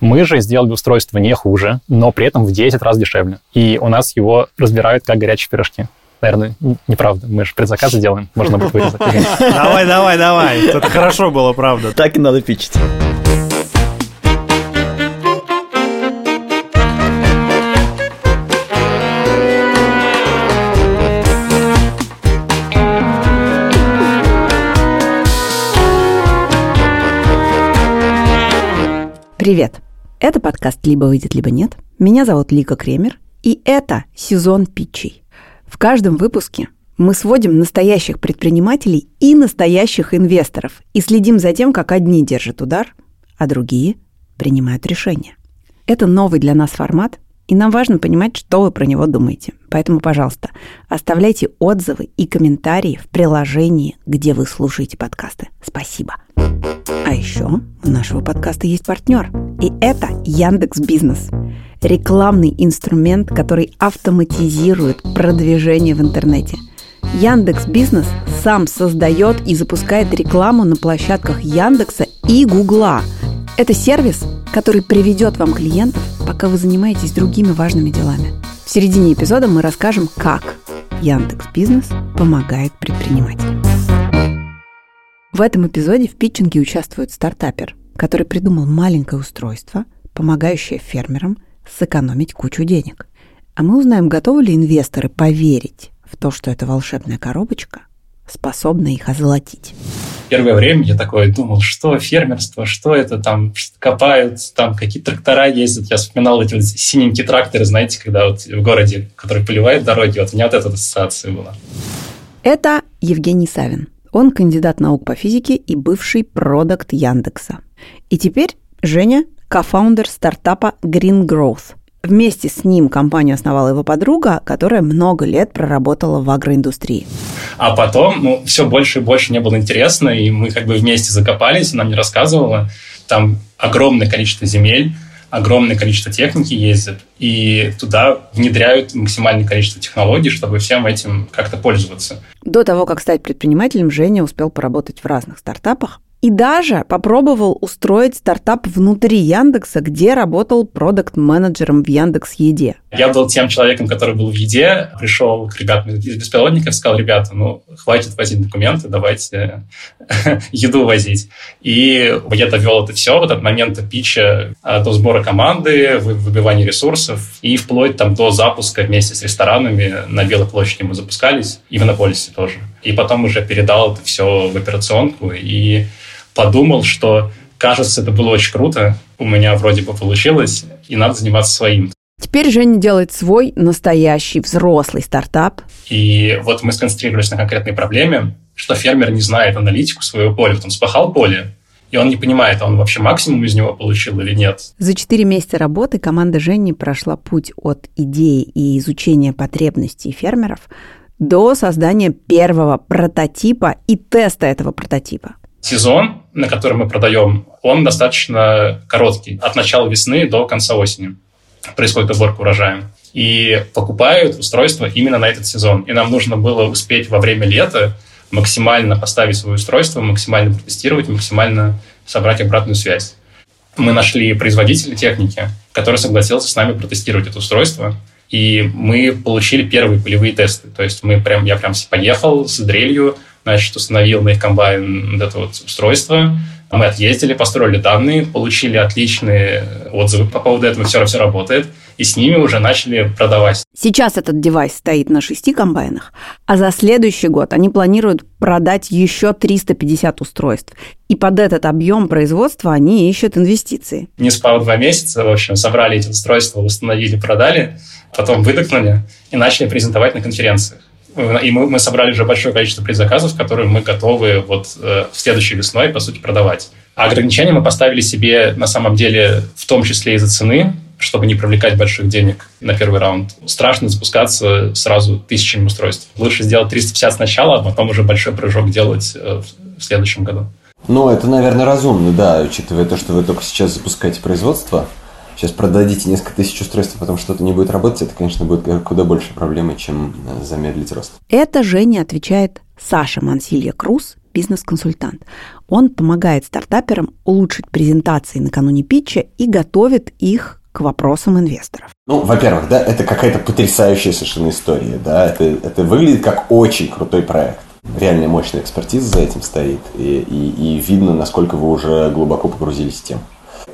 Мы же сделали устройство не хуже, но при этом в 10 раз дешевле. И у нас его разбирают как горячие пирожки. Наверное, неправда. Мы же предзаказы делаем. Можно будет вырезать. Давай, давай, давай. Это хорошо было, правда. Так и надо пичить. Привет! Это подкаст «Либо выйдет, либо нет». Меня зовут Лика Кремер, и это сезон питчей. В каждом выпуске мы сводим настоящих предпринимателей и настоящих инвесторов и следим за тем, как одни держат удар, а другие принимают решения. Это новый для нас формат, и нам важно понимать, что вы про него думаете. Поэтому, пожалуйста, оставляйте отзывы и комментарии в приложении, где вы слушаете подкасты. Спасибо. А еще у нашего подкаста есть партнер, и это Яндекс Бизнес. Рекламный инструмент, который автоматизирует продвижение в интернете. Яндекс Бизнес сам создает и запускает рекламу на площадках Яндекса и Гугла. Это сервис, который приведет вам клиентов, пока вы занимаетесь другими важными делами. В середине эпизода мы расскажем, как Яндекс Бизнес помогает предпринимателям. В этом эпизоде в питчинге участвует стартапер, который придумал маленькое устройство, помогающее фермерам сэкономить кучу денег. А мы узнаем, готовы ли инвесторы поверить в то, что эта волшебная коробочка способна их озолотить. Первое время я такой думал, что фермерство, что это там, копают, там какие трактора ездят. Я вспоминал эти вот синенькие тракторы, знаете, когда вот в городе, который поливает дороги, вот у меня вот эта ассоциация была. Это Евгений Савин, он кандидат наук по физике и бывший продукт Яндекса. И теперь Женя – кофаундер стартапа Green Growth. Вместе с ним компанию основала его подруга, которая много лет проработала в агроиндустрии. А потом, ну, все больше и больше не было интересно, и мы как бы вместе закопались, она мне рассказывала. Там огромное количество земель, огромное количество техники ездит, и туда внедряют максимальное количество технологий, чтобы всем этим как-то пользоваться. До того, как стать предпринимателем, Женя успел поработать в разных стартапах, и даже попробовал устроить стартап внутри Яндекса, где работал продукт-менеджером в Яндекс Еде. Я был тем человеком, который был в Еде, пришел к ребятам из беспилотников, сказал, ребята, ну, хватит возить документы, давайте еду возить. И я довел это все, вот от момента питча а, до сбора команды, выбивания ресурсов и вплоть там до запуска вместе с ресторанами на Белой площади мы запускались, и в Иннополисе тоже. И потом уже передал это все в операционку, и подумал, что, кажется, это было очень круто, у меня вроде бы получилось, и надо заниматься своим. Теперь Женя делает свой настоящий взрослый стартап. И вот мы сконцентрировались на конкретной проблеме, что фермер не знает аналитику своего поля. Вот он спахал поле, и он не понимает, а он вообще максимум из него получил или нет. За четыре месяца работы команда Жени прошла путь от идеи и изучения потребностей фермеров до создания первого прототипа и теста этого прототипа сезон, на который мы продаем, он достаточно короткий, от начала весны до конца осени. Происходит уборка урожая. И покупают устройство именно на этот сезон. И нам нужно было успеть во время лета максимально поставить свое устройство, максимально протестировать, максимально собрать обратную связь. Мы нашли производителя техники, который согласился с нами протестировать это устройство. И мы получили первые полевые тесты. То есть мы прям, я прям поехал с дрелью, значит, установил на их комбайн вот это вот устройство. Мы отъездили, построили данные, получили отличные отзывы по поводу этого, все, все работает, и с ними уже начали продавать. Сейчас этот девайс стоит на шести комбайнах, а за следующий год они планируют продать еще 350 устройств. И под этот объем производства они ищут инвестиции. Не спал два месяца, в общем, собрали эти устройства, установили, продали, потом выдохнули и начали презентовать на конференциях. И мы, мы собрали уже большое количество предзаказов, которые мы готовы вот э, следующей весной, по сути, продавать. А ограничения мы поставили себе, на самом деле, в том числе из-за цены, чтобы не привлекать больших денег на первый раунд. Страшно запускаться сразу тысячами устройств. Лучше сделать 350 сначала, а потом уже большой прыжок делать э, в следующем году. Ну, это, наверное, разумно, да, учитывая то, что вы только сейчас запускаете производство сейчас продадите несколько тысяч устройств, а потом что-то не будет работать, это, конечно, будет куда больше проблемы, чем э, замедлить рост. Это Женя отвечает Саша Мансилья Круз, бизнес-консультант. Он помогает стартаперам улучшить презентации накануне питча и готовит их к вопросам инвесторов. Ну, во-первых, да, это какая-то потрясающая совершенно история, да, это, это выглядит как очень крутой проект. Реально мощная экспертиза за этим стоит, и, и, и видно, насколько вы уже глубоко погрузились в тему.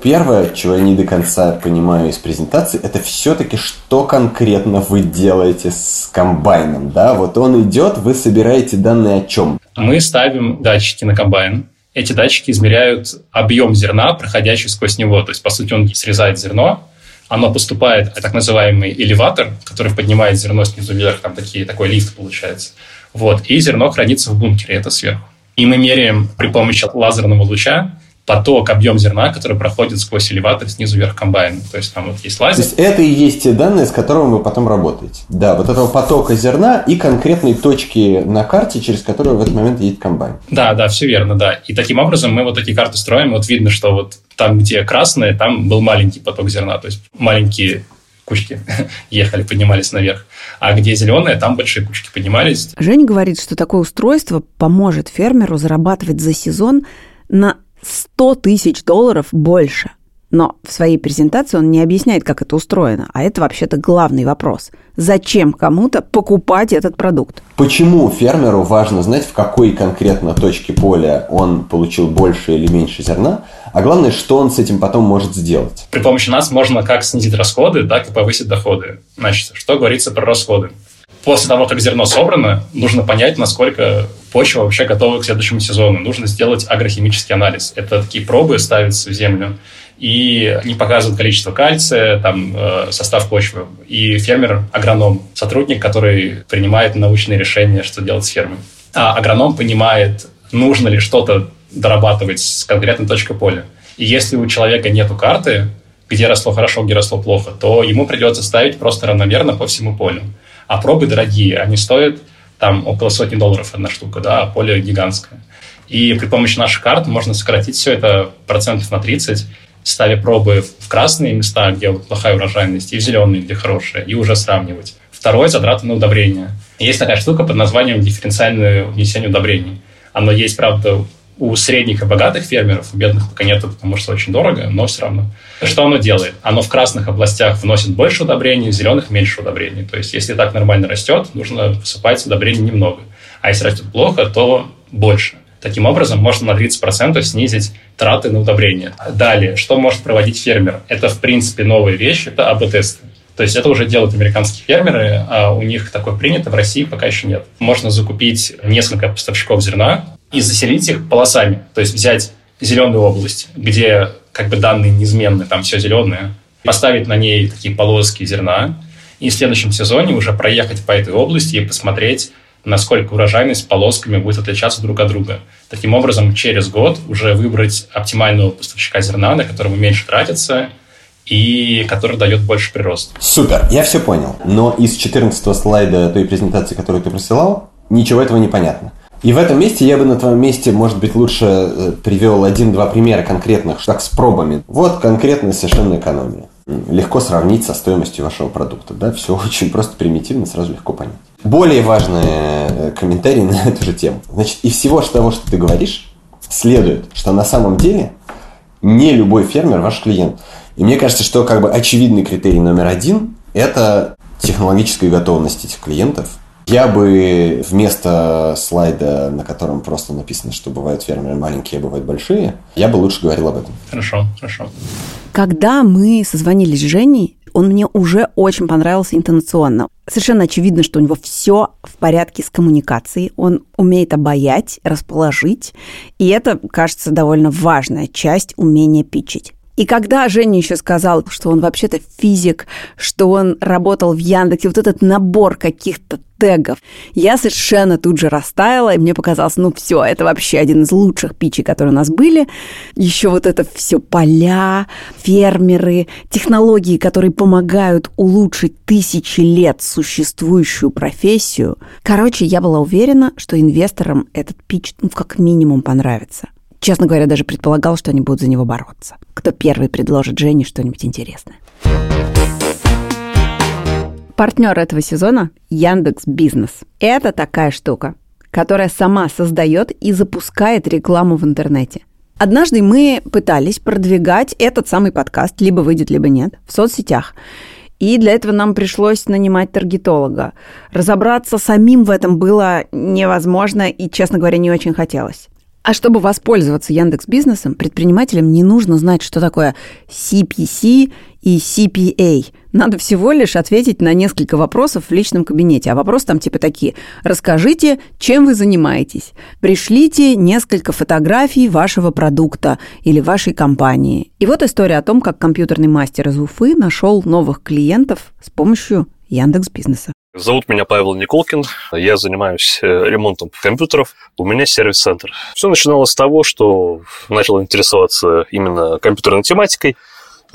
Первое, чего я не до конца понимаю из презентации, это все-таки, что конкретно вы делаете с комбайном, да? Вот он идет, вы собираете данные о чем? Мы ставим датчики на комбайн. Эти датчики измеряют объем зерна, проходящий сквозь него. То есть, по сути, он срезает зерно, оно поступает, так называемый элеватор, который поднимает зерно снизу вверх, там такие, такой лифт получается. Вот, и зерно хранится в бункере, это сверху. И мы меряем при помощи лазерного луча поток, объем зерна, который проходит сквозь элеватор снизу вверх комбайн. То есть там вот есть лазер. То есть это и есть те данные, с которыми вы потом работаете. Да, вот этого потока зерна и конкретной точки на карте, через которую в этот момент едет комбайн. Да, да, все верно, да. И таким образом мы вот такие карты строим. Вот видно, что вот там, где красные, там был маленький поток зерна, то есть маленькие кучки ехали, поднимались наверх. А где зеленые, там большие кучки поднимались. Женя говорит, что такое устройство поможет фермеру зарабатывать за сезон на 100 тысяч долларов больше. Но в своей презентации он не объясняет, как это устроено. А это вообще-то главный вопрос. Зачем кому-то покупать этот продукт? Почему фермеру важно знать, в какой конкретно точке поля он получил больше или меньше зерна, а главное, что он с этим потом может сделать? При помощи нас можно как снизить расходы, так и повысить доходы. Значит, что говорится про расходы? После того, как зерно собрано, нужно понять, насколько почва вообще готова к следующему сезону. Нужно сделать агрохимический анализ. Это такие пробы ставятся в землю, и они показывают количество кальция, там, э, состав почвы. И фермер, агроном, сотрудник, который принимает научные решения, что делать с фермой. А агроном понимает, нужно ли что-то дорабатывать с конкретной точкой поля. И если у человека нет карты, где росло хорошо, где росло плохо, то ему придется ставить просто равномерно по всему полю. А пробы дорогие, они стоят там около сотни долларов одна штука, да, а поле гигантское. И при помощи наших карт можно сократить все это процентов на 30, ставя пробы в красные места, где плохая урожайность, и в зеленые, где хорошая, и уже сравнивать. Второе – затраты на удобрения. Есть такая штука под названием дифференциальное внесение удобрений. Оно есть, правда, у средних и богатых фермеров, у бедных пока нет, потому что очень дорого, но все равно. Что оно делает? Оно в красных областях вносит больше удобрений, в зеленых меньше удобрений. То есть, если так нормально растет, нужно посыпать удобрений немного. А если растет плохо, то больше. Таким образом, можно на 30% снизить траты на удобрения. Далее, что может проводить фермер? Это, в принципе, новая вещь, это АБ-тесты. То есть это уже делают американские фермеры, а у них такое принято, в России пока еще нет. Можно закупить несколько поставщиков зерна, и заселить их полосами. То есть взять зеленую область, где как бы данные неизменны, там все зеленое, поставить на ней такие полоски зерна, и в следующем сезоне уже проехать по этой области и посмотреть, насколько урожайность полосками будет отличаться друг от друга. Таким образом, через год уже выбрать оптимального поставщика зерна, на которого меньше тратится, и который дает больше прирост. Супер, я все понял. Но из 14 слайда той презентации, которую ты присылал, ничего этого не понятно. И в этом месте я бы на твоем месте, может быть, лучше э, привел один-два примера конкретных, так с пробами. Вот конкретная совершенно экономия. Легко сравнить со стоимостью вашего продукта. Да? Все очень просто примитивно, сразу легко понять. Более важный э, комментарий на эту же тему. Значит, из всего того, что ты говоришь, следует, что на самом деле не любой фермер ваш клиент. И мне кажется, что как бы очевидный критерий номер один – это технологическая готовность этих клиентов – я бы вместо слайда, на котором просто написано, что бывают фермеры маленькие, а бывают большие, я бы лучше говорил об этом. Хорошо, хорошо. Когда мы созвонились с Женей, он мне уже очень понравился интонационно. Совершенно очевидно, что у него все в порядке с коммуникацией. Он умеет обаять, расположить. И это, кажется, довольно важная часть умения питчить. И когда Женя еще сказал, что он вообще-то физик, что он работал в Яндексе, вот этот набор каких-то тегов, я совершенно тут же растаяла, и мне показалось, ну все, это вообще один из лучших питчей, которые у нас были. Еще вот это все поля, фермеры, технологии, которые помогают улучшить тысячи лет существующую профессию. Короче, я была уверена, что инвесторам этот питч ну, как минимум понравится. Честно говоря, даже предполагал, что они будут за него бороться. Кто первый предложит Жене что-нибудь интересное. Партнер этого сезона – Яндекс Бизнес. Это такая штука. которая сама создает и запускает рекламу в интернете. Однажды мы пытались продвигать этот самый подкаст, либо выйдет, либо нет, в соцсетях. И для этого нам пришлось нанимать таргетолога. Разобраться самим в этом было невозможно и, честно говоря, не очень хотелось. А чтобы воспользоваться Яндекс Бизнесом, предпринимателям не нужно знать, что такое CPC и CPA. Надо всего лишь ответить на несколько вопросов в личном кабинете. А вопросы там типа такие. Расскажите, чем вы занимаетесь. Пришлите несколько фотографий вашего продукта или вашей компании. И вот история о том, как компьютерный мастер из Уфы нашел новых клиентов с помощью Яндекс Бизнеса. Зовут меня Павел Николкин. Я занимаюсь э, ремонтом компьютеров. У меня сервис-центр. Все начиналось с того, что начал интересоваться именно компьютерной тематикой.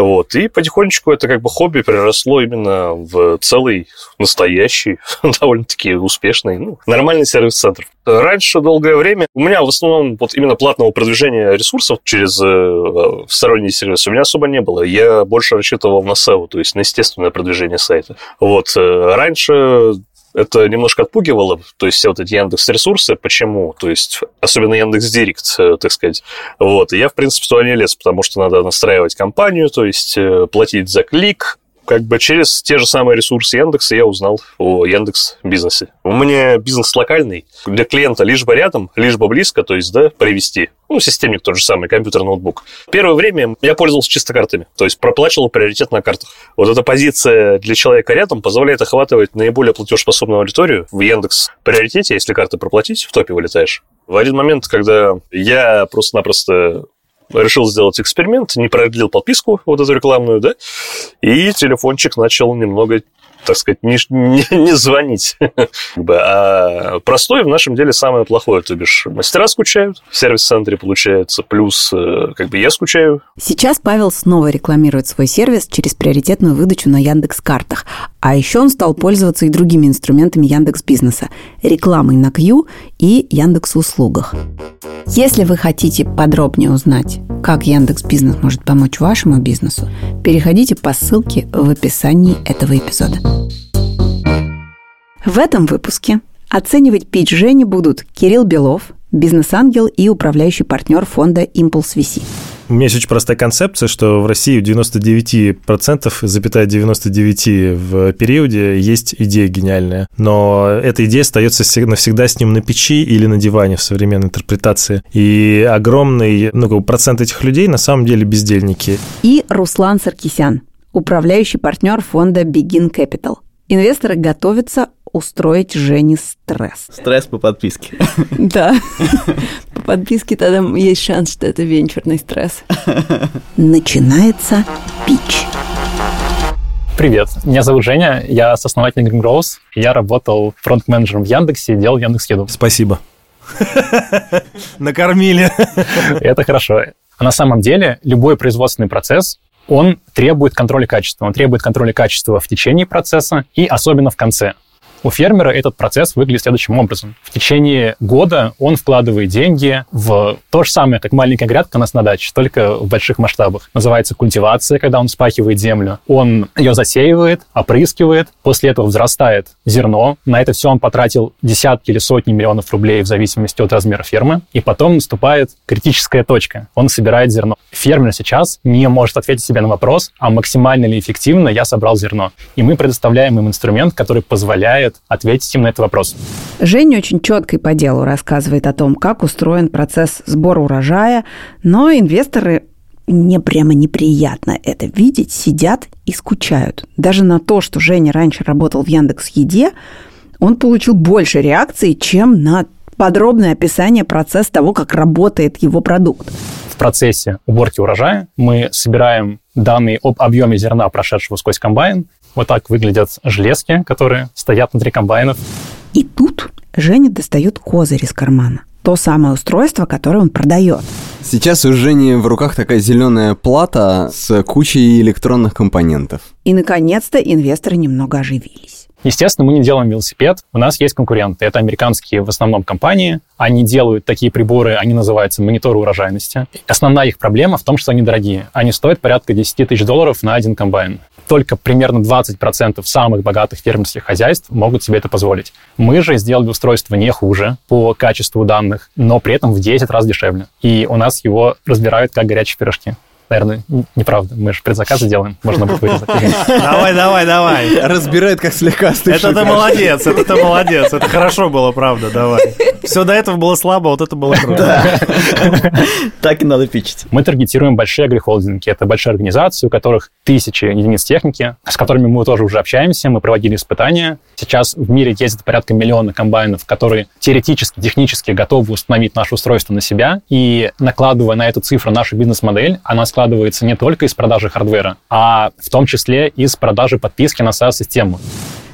Вот. И потихонечку это как бы хобби переросло именно в целый настоящий, довольно-таки успешный, ну, нормальный сервис-центр. Раньше долгое время у меня в основном вот именно платного продвижения ресурсов через э, сторонние сервисы у меня особо не было. Я больше рассчитывал на SEO, то есть на естественное продвижение сайта. Вот. Э, раньше это немножко отпугивало, то есть все вот эти Яндекс ресурсы. Почему? То есть особенно Яндекс Директ, э, так сказать. Вот. И я, в принципе, туда не лез, потому что надо настраивать компанию, то есть э, платить за клик, как бы через те же самые ресурсы Яндекса я узнал о Яндекс бизнесе. У меня бизнес локальный, для клиента лишь бы рядом, лишь бы близко, то есть, да, привести. Ну, системник тот же самый, компьютер, ноутбук. Первое время я пользовался чисто картами, то есть проплачивал приоритет на картах. Вот эта позиция для человека рядом позволяет охватывать наиболее платежеспособную аудиторию в Яндекс приоритете, если карты проплатить, в топе вылетаешь. В один момент, когда я просто-напросто решил сделать эксперимент, не продлил подписку вот эту рекламную, да, и телефончик начал немного так сказать, не, не, не звонить. а простой в нашем деле самое плохое. То бишь, мастера скучают, в сервис-центре получается, плюс э, как бы я скучаю. Сейчас Павел снова рекламирует свой сервис через приоритетную выдачу на Яндекс Картах. А еще он стал пользоваться и другими инструментами Яндекс Бизнеса, рекламой на Q и Яндекс Услугах. Если вы хотите подробнее узнать, как Яндекс Бизнес может помочь вашему бизнесу, переходите по ссылке в описании этого эпизода. В этом выпуске оценивать пич Жени будут Кирилл Белов, бизнес-ангел и управляющий партнер фонда «Импульс VC». У меня есть очень простая концепция, что в России у 99%, запятая 99 в периоде есть идея гениальная. Но эта идея остается навсегда с ним на печи или на диване в современной интерпретации. И огромный ну, процент этих людей на самом деле бездельники. И Руслан Саркисян, управляющий партнер фонда Begin Capital. Инвесторы готовятся устроить Жене стресс. Стресс по подписке. Да. По подписке тогда есть шанс, что это венчурный стресс. Начинается пич. Привет, меня зовут Женя, я сооснователь Green Growth. Я работал фронт-менеджером в Яндексе, делал Яндекс.Еду. Спасибо. Накормили. Это хорошо. А на самом деле любой производственный процесс он требует контроля качества. Он требует контроля качества в течение процесса и особенно в конце. У фермера этот процесс выглядит следующим образом. В течение года он вкладывает деньги в то же самое, как маленькая грядка у нас на даче, только в больших масштабах. Называется культивация, когда он спахивает землю. Он ее засеивает, опрыскивает, после этого взрастает зерно. На это все он потратил десятки или сотни миллионов рублей в зависимости от размера фермы. И потом наступает критическая точка. Он собирает зерно. Фермер сейчас не может ответить себе на вопрос, а максимально ли эффективно я собрал зерно. И мы предоставляем им инструмент, который позволяет позволяет ответить им на этот вопрос. Женя очень четко и по делу рассказывает о том, как устроен процесс сбора урожая, но инвесторы мне прямо неприятно это видеть, сидят и скучают. Даже на то, что Женя раньше работал в Яндекс Еде, он получил больше реакций, чем на подробное описание процесса того, как работает его продукт. В процессе уборки урожая мы собираем данные об объеме зерна, прошедшего сквозь комбайн, вот так выглядят железки, которые стоят внутри комбайнов. И тут Женя достает козырь из кармана. То самое устройство, которое он продает. Сейчас у Жени в руках такая зеленая плата с кучей электронных компонентов. И, наконец-то, инвесторы немного оживились. Естественно, мы не делаем велосипед. У нас есть конкуренты. Это американские в основном компании. Они делают такие приборы, они называются мониторы урожайности. Основная их проблема в том, что они дорогие. Они стоят порядка 10 тысяч долларов на один комбайн. Только примерно 20% самых богатых фермерских хозяйств могут себе это позволить. Мы же сделали устройство не хуже по качеству данных, но при этом в 10 раз дешевле. И у нас его разбирают как горячие пирожки наверное, неправда. Мы же предзаказы делаем, можно будет вырезать. Давай, давай, давай. Разбирает, как слегка Это ты молодец, это ты молодец. Это хорошо было, правда, давай. Все до этого было слабо, вот это было круто. Так и надо пичить. Мы таргетируем большие агрихолдинги. Это большие организации, у которых тысячи единиц техники, с которыми мы тоже уже общаемся, мы проводили испытания. Сейчас в мире ездит порядка миллиона комбайнов, которые теоретически, технически готовы установить наше устройство на себя. И накладывая на эту цифру нашу бизнес-модель, она складывается складывается не только из продажи хардвера, а в том числе из продажи подписки на SaaS-систему.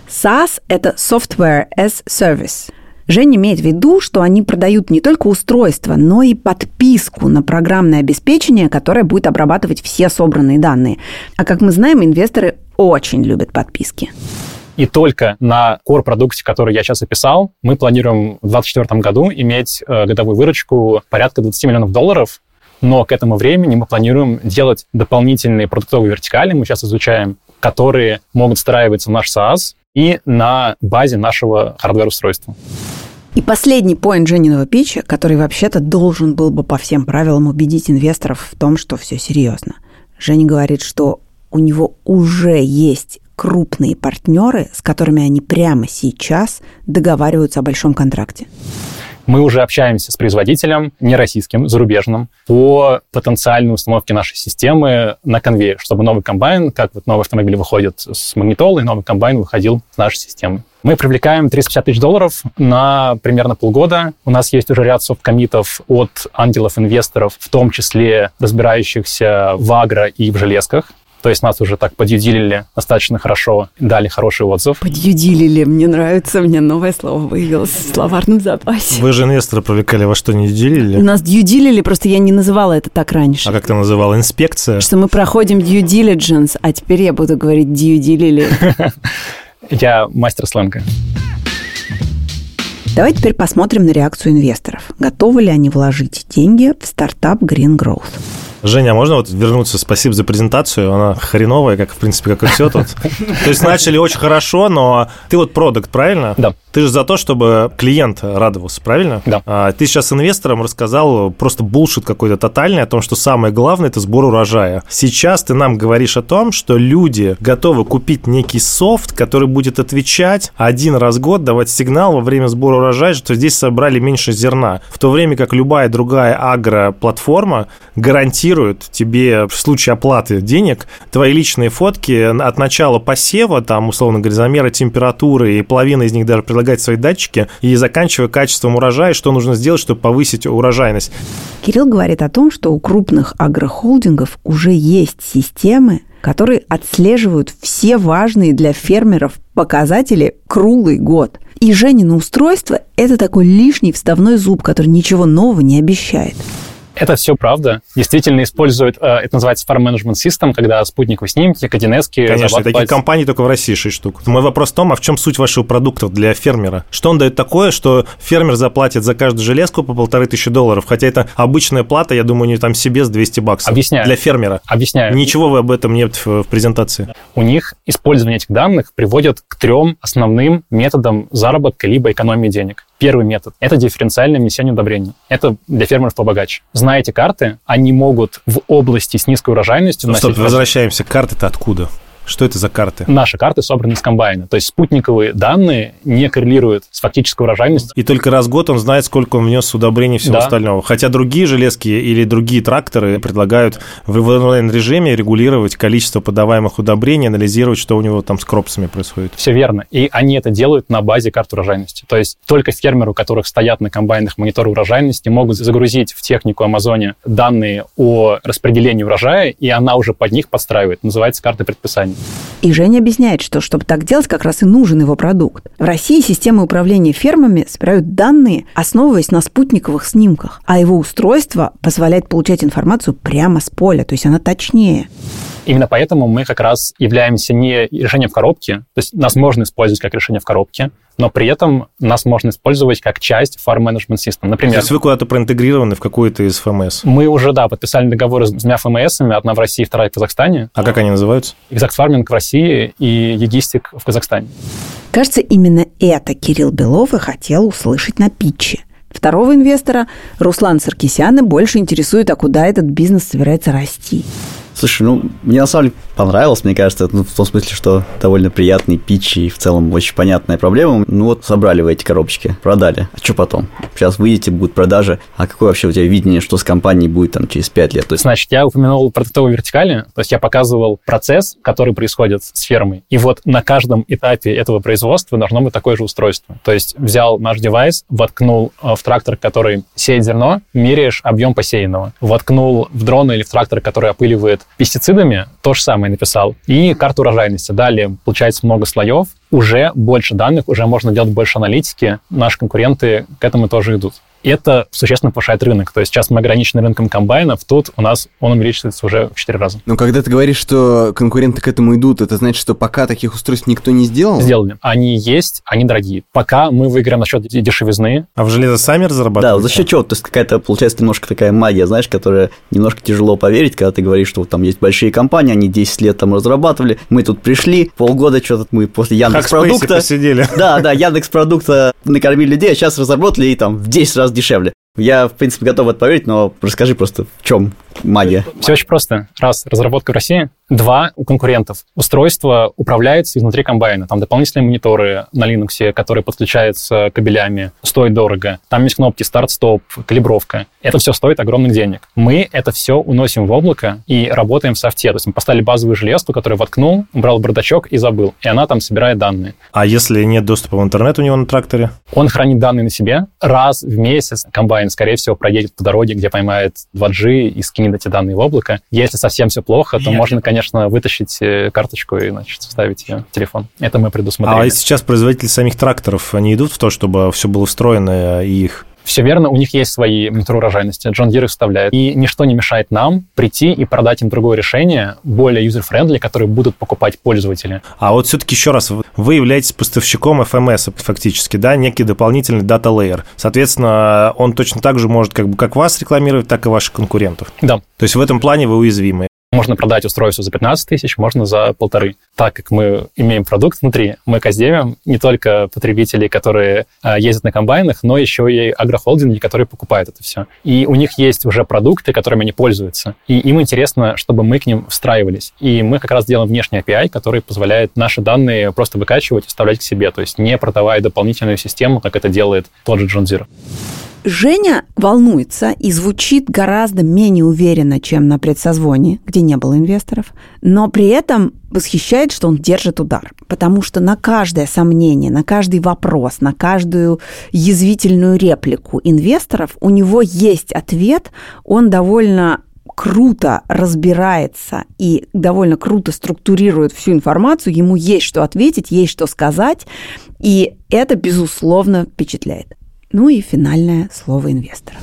SaaS – это Software as Service. Женя имеет в виду, что они продают не только устройство, но и подписку на программное обеспечение, которое будет обрабатывать все собранные данные. А как мы знаем, инвесторы очень любят подписки. И только на core-продукте, который я сейчас описал, мы планируем в 2024 году иметь э, годовую выручку порядка 20 миллионов долларов, но к этому времени мы планируем делать дополнительные продуктовые вертикали, мы сейчас изучаем, которые могут встраиваться в наш SaaS и на базе нашего хардвер-устройства. И последний поинт Жениного питча, который вообще-то должен был бы по всем правилам убедить инвесторов в том, что все серьезно. Женя говорит, что у него уже есть крупные партнеры, с которыми они прямо сейчас договариваются о большом контракте. Мы уже общаемся с производителем, не российским, зарубежным, по потенциальной установке нашей системы на конвейер, чтобы новый комбайн, как вот новый автомобиль выходит с магнитолой, новый комбайн выходил с нашей системы. Мы привлекаем 350 тысяч долларов на примерно полгода. У нас есть уже ряд софт-коммитов от ангелов-инвесторов, в том числе разбирающихся в агро и в железках. То есть нас уже так подъюдилили достаточно хорошо, дали хороший отзыв. Подъюдилили, мне нравится, мне новое слово появилось в словарном запасе. Вы же инвестора привлекали, во что не дьюдилили? Нас дьюдилили, просто я не называла это так раньше. А как ты называла? Инспекция? Что мы проходим due diligence, а теперь я буду говорить дьюдилили. Я мастер сленга. Давай теперь посмотрим на реакцию инвесторов. Готовы ли они вложить деньги в стартап Green Growth? Женя, а можно вот вернуться? Спасибо за презентацию. Она хреновая, как, в принципе, как и все тут. То есть начали очень хорошо, но ты вот продукт, правильно? Да. Ты же за то, чтобы клиент радовался, правильно? Да. А, ты сейчас инвесторам рассказал просто булшит какой-то тотальный о том, что самое главное – это сбор урожая. Сейчас ты нам говоришь о том, что люди готовы купить некий софт, который будет отвечать один раз в год, давать сигнал во время сбора урожая, что здесь собрали меньше зерна. В то время как любая другая агроплатформа гарантирует тебе в случае оплаты денег твои личные фотки от начала посева, там, условно говоря, замера температуры, и половина из них даже предлагает свои датчики и заканчивая качеством урожая, что нужно сделать, чтобы повысить урожайность. Кирилл говорит о том, что у крупных агрохолдингов уже есть системы, которые отслеживают все важные для фермеров показатели круглый год. И Женина устройство – это такой лишний вставной зуб, который ничего нового не обещает. Это все правда. Действительно используют, э, это называется Farm Management System, когда спутниковые снимки, каденески. Конечно, таких компаний только в России 6 штук. Мой вопрос в том, а в чем суть вашего продукта для фермера? Что он дает такое, что фермер заплатит за каждую железку по полторы тысячи долларов, хотя это обычная плата, я думаю, не там себе с 200 баксов. Объясняю. Для фермера. Объясняю. Ничего вы об этом нет в презентации. У них использование этих данных приводит к трем основным методам заработка либо экономии денег. Первый метод – это дифференциальное внесение удобрений. Это для фермеров побогаче. Зная эти карты, они могут в области с низкой урожайностью... Ну, стоп, возвращаемся. Карты-то откуда? Что это за карты? Наши карты собраны из комбайна. То есть спутниковые данные не коррелируют с фактической урожайностью. И только раз в год он знает, сколько он внес удобрений всего да. остального. Хотя другие железки или другие тракторы предлагают в онлайн-режиме регулировать количество подаваемых удобрений, анализировать, что у него там с кропсами происходит. Все верно. И они это делают на базе карт урожайности. То есть только фермеры, у которых стоят на комбайнах мониторы урожайности, могут загрузить в технику Амазоне данные о распределении урожая, и она уже под них подстраивает. Называется карта предписания. И Женя объясняет, что чтобы так делать, как раз и нужен его продукт. В России системы управления фермами собирают данные, основываясь на спутниковых снимках, а его устройство позволяет получать информацию прямо с поля, то есть она точнее. Именно поэтому мы как раз являемся не решением в коробке, то есть нас можно использовать как решение в коробке, но при этом нас можно использовать как часть Farm Management System. Например, То есть вы куда-то проинтегрированы в какую-то из ФМС? Мы уже, да, подписали договоры с двумя ФМСами, одна в России, вторая в Казахстане. А как они называются? Exact Farming в России и Егистик в Казахстане. Кажется, именно это Кирилл Белов и хотел услышать на питче. Второго инвестора, Руслан Саркисяна, больше интересует, а куда этот бизнес собирается расти. Слушай, ну, мне на самом деле понравилось, мне кажется, ну, в том смысле, что довольно приятный питч и в целом очень понятная проблема. Ну вот, собрали вы эти коробочки, продали. А что потом? Сейчас выйдете, будут продажи. А какое вообще у тебя видение, что с компанией будет там через 5 лет? То есть... Значит, я упомянул продуктовые вертикали, то есть я показывал процесс, который происходит с фермой. И вот на каждом этапе этого производства должно быть такое же устройство. То есть взял наш девайс, воткнул э, в трактор, который сеет зерно, меряешь объем посеянного. Воткнул в дрон или в трактор, который опыливает пестицидами, то же самое написал. И карту урожайности. Далее получается много слоев, уже больше данных, уже можно делать больше аналитики. Наши конкуренты к этому тоже идут это существенно повышает рынок. То есть сейчас мы ограничены рынком комбайнов, тут у нас он увеличивается уже в 4 раза. Но когда ты говоришь, что конкуренты к этому идут, это значит, что пока таких устройств никто не сделал? Сделали. Они есть, они дорогие. Пока мы выиграем на счет дешевизны. А в железо сами разрабатывают? Да, за счет чего? То есть какая-то, получается, немножко такая магия, знаешь, которая немножко тяжело поверить, когда ты говоришь, что вот там есть большие компании, они 10 лет там разрабатывали, мы тут пришли, полгода что-то мы после Яндекс продукта... посидели. Да, да, Яндекс продукта накормили людей, а сейчас разработали и там в 10 раз дешевле. Я, в принципе, готов это поверить, но расскажи просто, в чем магия. Все очень просто. Раз, разработка в России. Два, у конкурентов. Устройство управляется изнутри комбайна. Там дополнительные мониторы на Linux, которые подключаются кабелями. Стоит дорого. Там есть кнопки старт-стоп, калибровка. Это все стоит огромных денег. Мы это все уносим в облако и работаем в софте. То есть мы поставили базовую железку, которую воткнул, убрал бардачок и забыл. И она там собирает данные. А если нет доступа в интернет у него на тракторе? Он хранит данные на себе. Раз в месяц комбайн, скорее всего, проедет по дороге, где поймает 2G и скинет эти данные в облако. Если совсем все плохо, то можно, конечно, конечно, вытащить э, карточку и, значит, вставить ее в телефон. Это мы предусмотрели. А сейчас производители самих тракторов, они идут в то, чтобы все было встроено и их все верно, у них есть свои мониторы урожайности, Джон Дир их вставляет. И ничто не мешает нам прийти и продать им другое решение, более user-friendly, которое будут покупать пользователи. А вот все-таки еще раз, вы являетесь поставщиком FMS фактически, да, некий дополнительный data layer. Соответственно, он точно так же может как бы как вас рекламировать, так и ваших конкурентов. Да. То есть в этом плане вы уязвимы. Можно продать устройство за 15 тысяч, можно за полторы. Так как мы имеем продукт внутри, мы каздевим не только потребителей, которые э, ездят на комбайнах, но еще и агрохолдинги, которые покупают это все. И у них есть уже продукты, которыми они пользуются. И им интересно, чтобы мы к ним встраивались. И мы как раз делаем внешний API, который позволяет наши данные просто выкачивать и вставлять к себе, то есть не продавая дополнительную систему, как это делает тот же Zero. Женя волнуется и звучит гораздо менее уверенно, чем на предсозвоне, где не было инвесторов, но при этом восхищает, что он держит удар. Потому что на каждое сомнение, на каждый вопрос, на каждую язвительную реплику инвесторов у него есть ответ, он довольно круто разбирается и довольно круто структурирует всю информацию, ему есть что ответить, есть что сказать, и это, безусловно, впечатляет. Ну и финальное слово инвестора.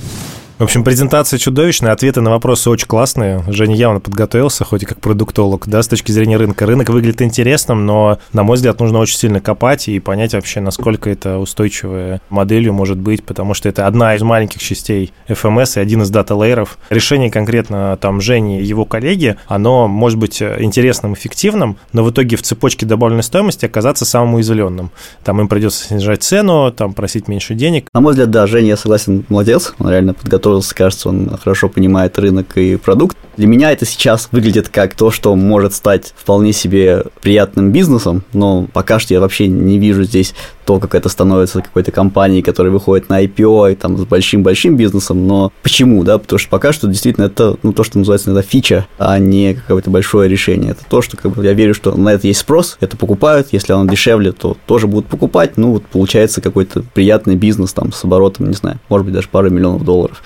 В общем, презентация чудовищная, ответы на вопросы очень классные. Женя явно подготовился, хоть и как продуктолог, да, с точки зрения рынка. Рынок выглядит интересным, но, на мой взгляд, нужно очень сильно копать и понять вообще, насколько это устойчивая моделью может быть, потому что это одна из маленьких частей FMS и один из дата-лейеров. Решение конкретно там Жени и его коллеги, оно может быть интересным, эффективным, но в итоге в цепочке добавленной стоимости оказаться самым уязвленным. Там им придется снижать цену, там просить меньше денег. На мой взгляд, да, Женя, я согласен, молодец, он реально подготовился готовился, кажется, он хорошо понимает рынок и продукт. Для меня это сейчас выглядит как то, что может стать вполне себе приятным бизнесом, но пока что я вообще не вижу здесь то, как это становится какой-то компанией, которая выходит на IPO и там с большим-большим бизнесом, но почему, да, потому что пока что действительно это, ну, то, что называется иногда фича, а не какое-то большое решение. Это то, что как бы, я верю, что на это есть спрос, это покупают, если оно дешевле, то тоже будут покупать, ну, вот получается какой-то приятный бизнес там с оборотом, не знаю, может быть, даже пару миллионов долларов.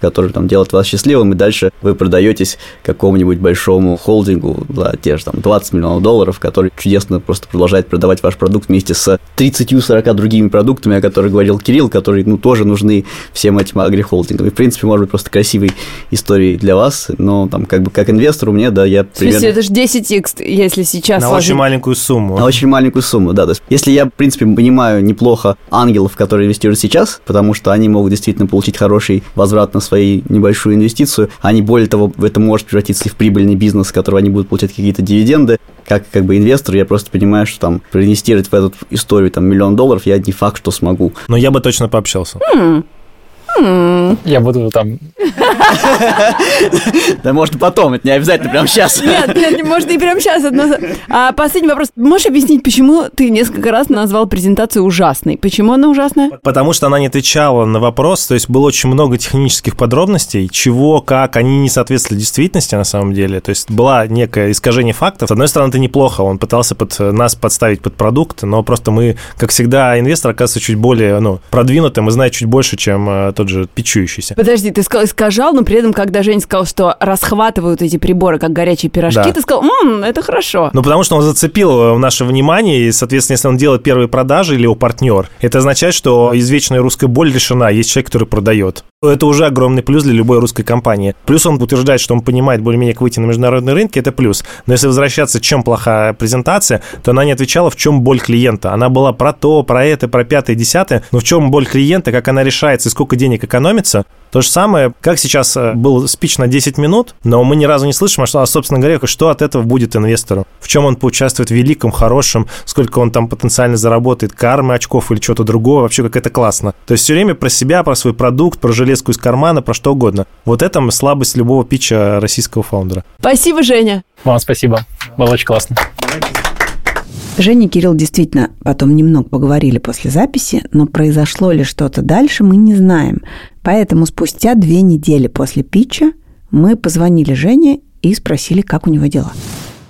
который там делает вас счастливым, и дальше вы продаетесь какому-нибудь большому холдингу за те же там 20 миллионов долларов, который чудесно просто продолжает продавать ваш продукт вместе с 30-40 другими продуктами, о которых говорил Кирилл, которые, ну, тоже нужны всем этим агрихолдингам. И, в принципе, может быть, просто красивой историей для вас, но там как бы как инвестору мне, да, я В смысле, это же 10x, если сейчас На сложить- очень маленькую сумму. на очень маленькую сумму, да. То есть, если я, в принципе, понимаю неплохо ангелов, которые инвестируют сейчас, потому что они могут действительно получить хороший возврат на свою небольшую инвестицию, они, более того, это может превратиться и в прибыльный бизнес, с которого они будут получать какие-то дивиденды. Как, как бы инвестор, я просто понимаю, что там проинвестировать в эту историю там миллион долларов я не факт, что смогу. Но я бы точно пообщался. Я буду там... Да можно потом, это не обязательно прямо сейчас. Нет, нет, можно и прямо сейчас. Одно... А последний вопрос. Можешь объяснить, почему ты несколько раз назвал презентацию ужасной? Почему она ужасная? Потому что она не отвечала на вопрос, то есть было очень много технических подробностей, чего, как, они не соответствовали действительности на самом деле. То есть была некое искажение фактов. С одной стороны, это неплохо, он пытался под нас подставить под продукт, но просто мы, как всегда, инвестор оказывается чуть более ну, продвинутым и знает чуть больше, чем э, тот же пичующийся. Подожди, ты сказал искажал, но при этом, когда Женя сказал, что расхватывают эти приборы, как горячие пирожки, Да. ты сказал, ммм, это хорошо. Ну, потому что он зацепил э, наше внимание, и, соответственно, если он делает первые продажи или его партнер, это означает, что извечная русская боль решена, есть человек, который продает. Это уже огромный плюс для любой русской компании. Плюс он утверждает, что он понимает более-менее, как выйти на международные рынки, это плюс. Но если возвращаться, чем плохая презентация, то она не отвечала, в чем боль клиента. Она была про то, про это, про пятое, десятое, но в чем боль клиента, как она решается и сколько денег экономится, то же самое, как сейчас э, был спич на 10 минут, но мы ни разу не слышим, а, что, а, собственно говоря, что от этого будет инвестору. В чем он поучаствует в великом, хорошем, сколько он там потенциально заработает, кармы, очков или чего-то другого, вообще как это классно. То есть все время про себя, про свой продукт, про железку из кармана, про что угодно. Вот это слабость любого питча российского фаундера. Спасибо, Женя. Вам спасибо. Было очень классно. Женя и Кирилл действительно потом немного поговорили после записи, но произошло ли что-то дальше, мы не знаем. Поэтому спустя две недели после питча мы позвонили Жене и спросили, как у него дела.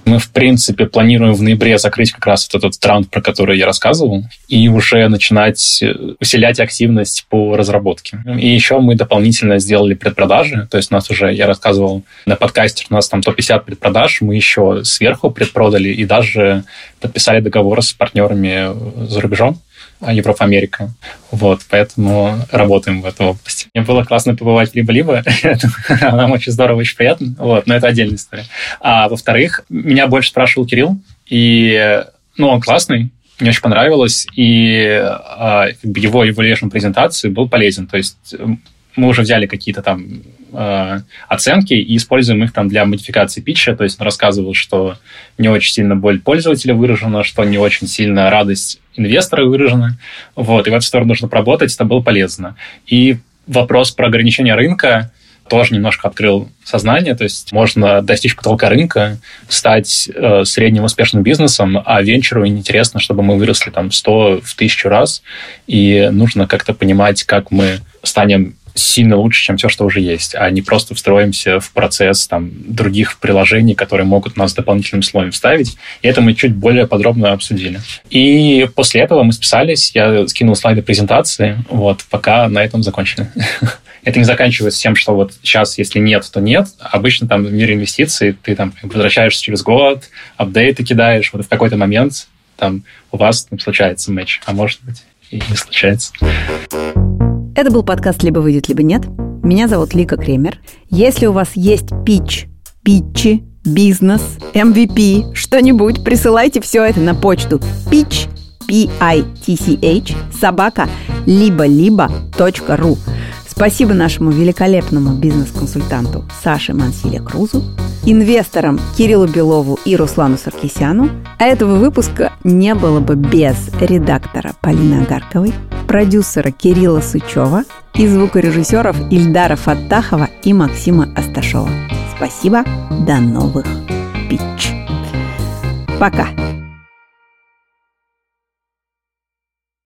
Мы, в принципе, планируем в ноябре закрыть как раз вот этот раунд, про который я рассказывал, и уже начинать э, усилять активность по разработке. И еще мы дополнительно сделали предпродажи, то есть у нас уже, я рассказывал на подкасте, у нас там 150 предпродаж, мы еще сверху предпродали и даже подписали договор с партнерами за рубежом. А, Европа, Америка. Вот, поэтому работаем в этой области. Мне было классно побывать либо-либо. Нам очень здорово, очень приятно. Вот, но это отдельная история. А во-вторых, меня больше спрашивал Кирилл, и, ну, он классный, мне очень понравилось, и бы его evaluation презентации был полезен. То есть мы уже взяли какие-то там э, оценки и используем их там для модификации питча. То есть он рассказывал, что не очень сильно боль пользователя выражена, что не очень сильно радость инвестора выражена. Вот, и в эту сторону нужно поработать, это было полезно. И вопрос про ограничение рынка тоже немножко открыл сознание, то есть можно достичь потолка рынка, стать э, средним успешным бизнесом, а венчуру интересно, чтобы мы выросли там 100 в тысячу раз, и нужно как-то понимать, как мы станем сильно лучше, чем все, что уже есть, а не просто встроимся в процесс там, других приложений, которые могут нас дополнительным слоем вставить. И это мы чуть более подробно обсудили. И после этого мы списались, я скинул слайды презентации, вот, пока на этом закончили. Это не заканчивается тем, что вот сейчас, если нет, то нет. Обычно там в мире инвестиций ты там возвращаешься через год, апдейты кидаешь, вот в какой-то момент там у вас там, случается матч, а может быть и не случается. Это был подкаст «Либо выйдет, либо нет». Меня зовут Лика Кремер. Если у вас есть питч, питчи, бизнес, MVP, что-нибудь, присылайте все это на почту pitch, P-I-T-C-H, собака, либо-либо.ру. Спасибо нашему великолепному бизнес-консультанту Саше Мансиле Крузу, инвесторам Кириллу Белову и Руслану Саркисяну. А этого выпуска не было бы без редактора Полины Агарковой, продюсера Кирилла Сычева и звукорежиссеров Ильдара Фаттахова и Максима Асташова. Спасибо, до новых питч. Пока!